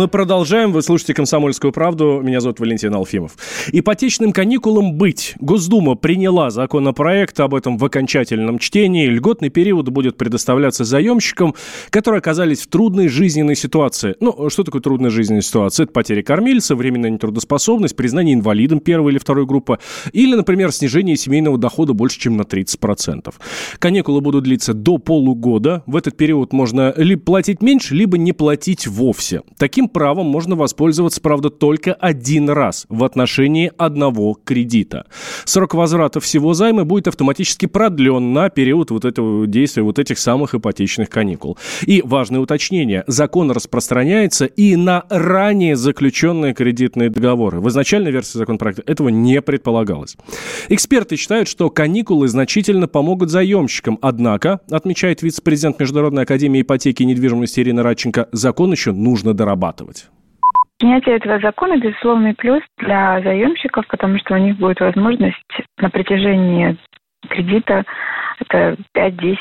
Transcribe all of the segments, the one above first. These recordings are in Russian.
Мы продолжаем. Вы слушаете «Комсомольскую правду». Меня зовут Валентин Алфимов. Ипотечным каникулам быть. Госдума приняла законопроект об этом в окончательном чтении. Льготный период будет предоставляться заемщикам, которые оказались в трудной жизненной ситуации. Ну, что такое трудная жизненная ситуация? Это потеря кормильца, временная нетрудоспособность, признание инвалидом первой или второй группы, или, например, снижение семейного дохода больше, чем на 30%. Каникулы будут длиться до полугода. В этот период можно либо платить меньше, либо не платить вовсе. Таким правом можно воспользоваться, правда, только один раз в отношении одного кредита. Срок возврата всего займа будет автоматически продлен на период вот этого действия вот этих самых ипотечных каникул. И важное уточнение. Закон распространяется и на ранее заключенные кредитные договоры. В изначальной версии законопроекта этого не предполагалось. Эксперты считают, что каникулы значительно помогут заемщикам. Однако, отмечает вице-президент Международной академии ипотеки и недвижимости Ирина Радченко, закон еще нужно дорабатывать зарабатывать. Принятие этого закона – безусловный плюс для заемщиков, потому что у них будет возможность на протяжении кредита, это 5, 10,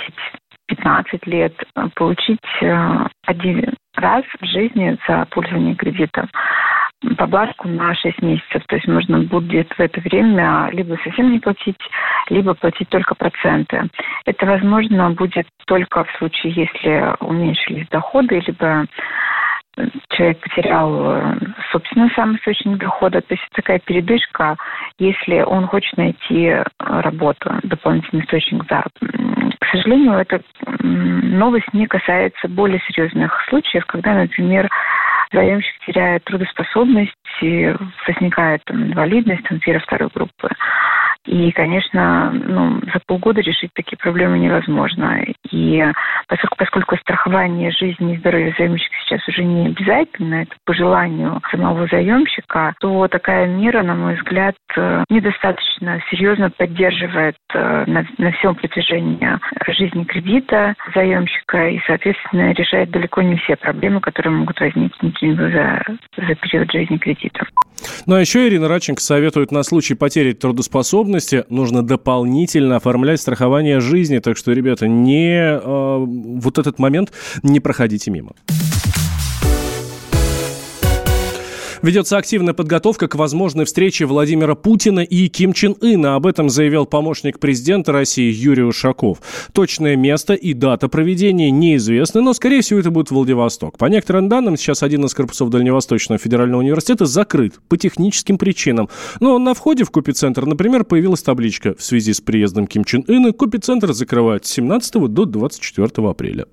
15 лет, получить э, один раз в жизни за пользование кредитом поблажку на 6 месяцев. То есть можно будет в это время либо совсем не платить, либо платить только проценты. Это возможно будет только в случае, если уменьшились доходы, либо человек потерял э, собственный сам источник дохода. То есть такая передышка, если он хочет найти э, работу, дополнительный источник заработка. К сожалению, эта новость не касается более серьезных случаев, когда, например, заемщик теряет трудоспособность, возникает там, инвалидность там, первой, второй группы. И, конечно, ну, за полгода решить такие проблемы невозможно. И поскольку, поскольку страхование жизни и здоровья заемщика сейчас уже не обязательно, это по желанию самого заемщика, то такая мера, на мой взгляд, э, недостаточно серьезно поддерживает э, на, на всем протяжении жизни кредита заемщика и, соответственно, решает далеко не все проблемы, которые могут возникнуть за, за период жизни кредита. Ну а еще Ирина Радченко советует на случай потери трудоспособности нужно дополнительно оформлять страхование жизни. Так что, ребята, не э, вот этот момент не проходите мимо. Ведется активная подготовка к возможной встрече Владимира Путина и Ким Чен Ына. Об этом заявил помощник президента России Юрий Ушаков. Точное место и дата проведения неизвестны, но, скорее всего, это будет Владивосток. По некоторым данным, сейчас один из корпусов Дальневосточного федерального университета закрыт по техническим причинам. Но на входе в Купицентр, например, появилась табличка «В связи с приездом Ким Чен Ына Купицентр закрывают с 17 до 24 апреля».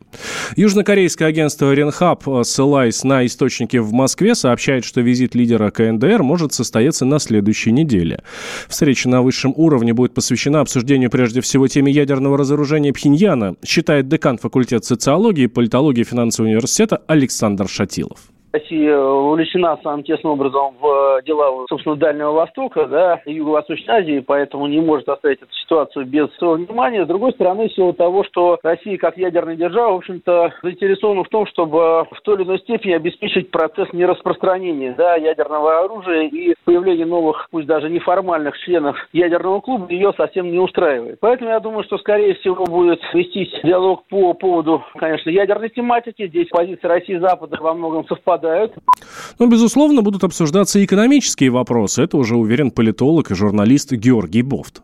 Южнокорейское агентство Ренхаб, ссылаясь на источники в Москве, сообщает, что визит визит лидера КНДР может состояться на следующей неделе. Встреча на высшем уровне будет посвящена обсуждению прежде всего теме ядерного разоружения Пхеньяна, считает декан факультета социологии и политологии финансового университета Александр Шатилов. Россия увлечена самым тесным образом в дела, собственно, Дальнего Востока, да, Юго-Восточной Азии, поэтому не может оставить эту ситуацию без своего внимания. С другой стороны, в силу того, что Россия как ядерная держава, в общем-то, заинтересована в том, чтобы в той или иной степени обеспечить процесс нераспространения да, ядерного оружия и появление новых, пусть даже неформальных членов ядерного клуба ее совсем не устраивает. Поэтому я думаю, что, скорее всего, будет вестись диалог по поводу, конечно, ядерной тематики. Здесь позиция России и Запада во многом совпадает обсуждают. Ну, безусловно, будут обсуждаться экономические вопросы. Это уже уверен политолог и журналист Георгий Бофт.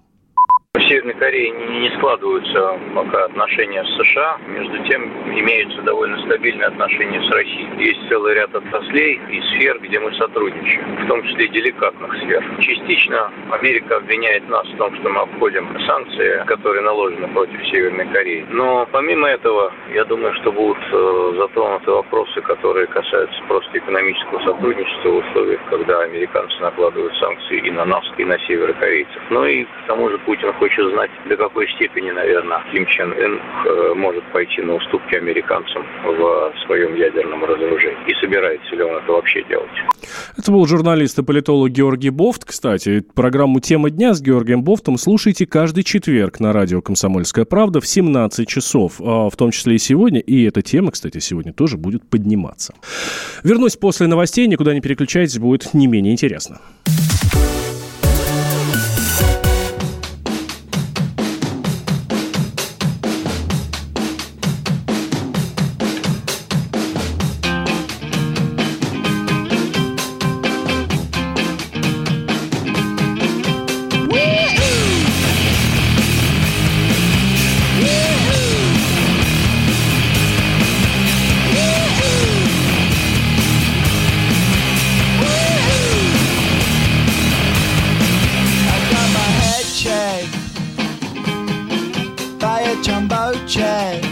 Северной Корее не, не складываются пока отношения с США. Между тем, имеются довольно стабильные отношения с Россией. Есть целый ряд отраслей и сфер, где мы сотрудничаем, в том числе деликатных сфер. Частично Америка обвиняет нас в том, что мы обходим санкции, которые наложены против Северной Кореи. Но помимо этого, я думаю, что будут э, затронуты вопросы, которые касаются просто экономического сотрудничества в условиях, когда американцы накладывают санкции и на нас, и на северокорейцев. Ну и к тому же Путин хочет знать, до какой степени, наверное, Ким Чен Ын э, может пойти на уступки американцам в своем ядерном разоружении. И собирается ли он это вообще делать. Это был журналист и политолог Георгий Бофт. Кстати, программу «Тема дня» с Георгием Бофтом слушайте каждый четверг на радио «Комсомольская правда» в 17 часов, а в том числе и сегодня. И эта тема, кстати, сегодня тоже будет подниматься. Вернусь после новостей, никуда не переключайтесь, будет не менее интересно. child.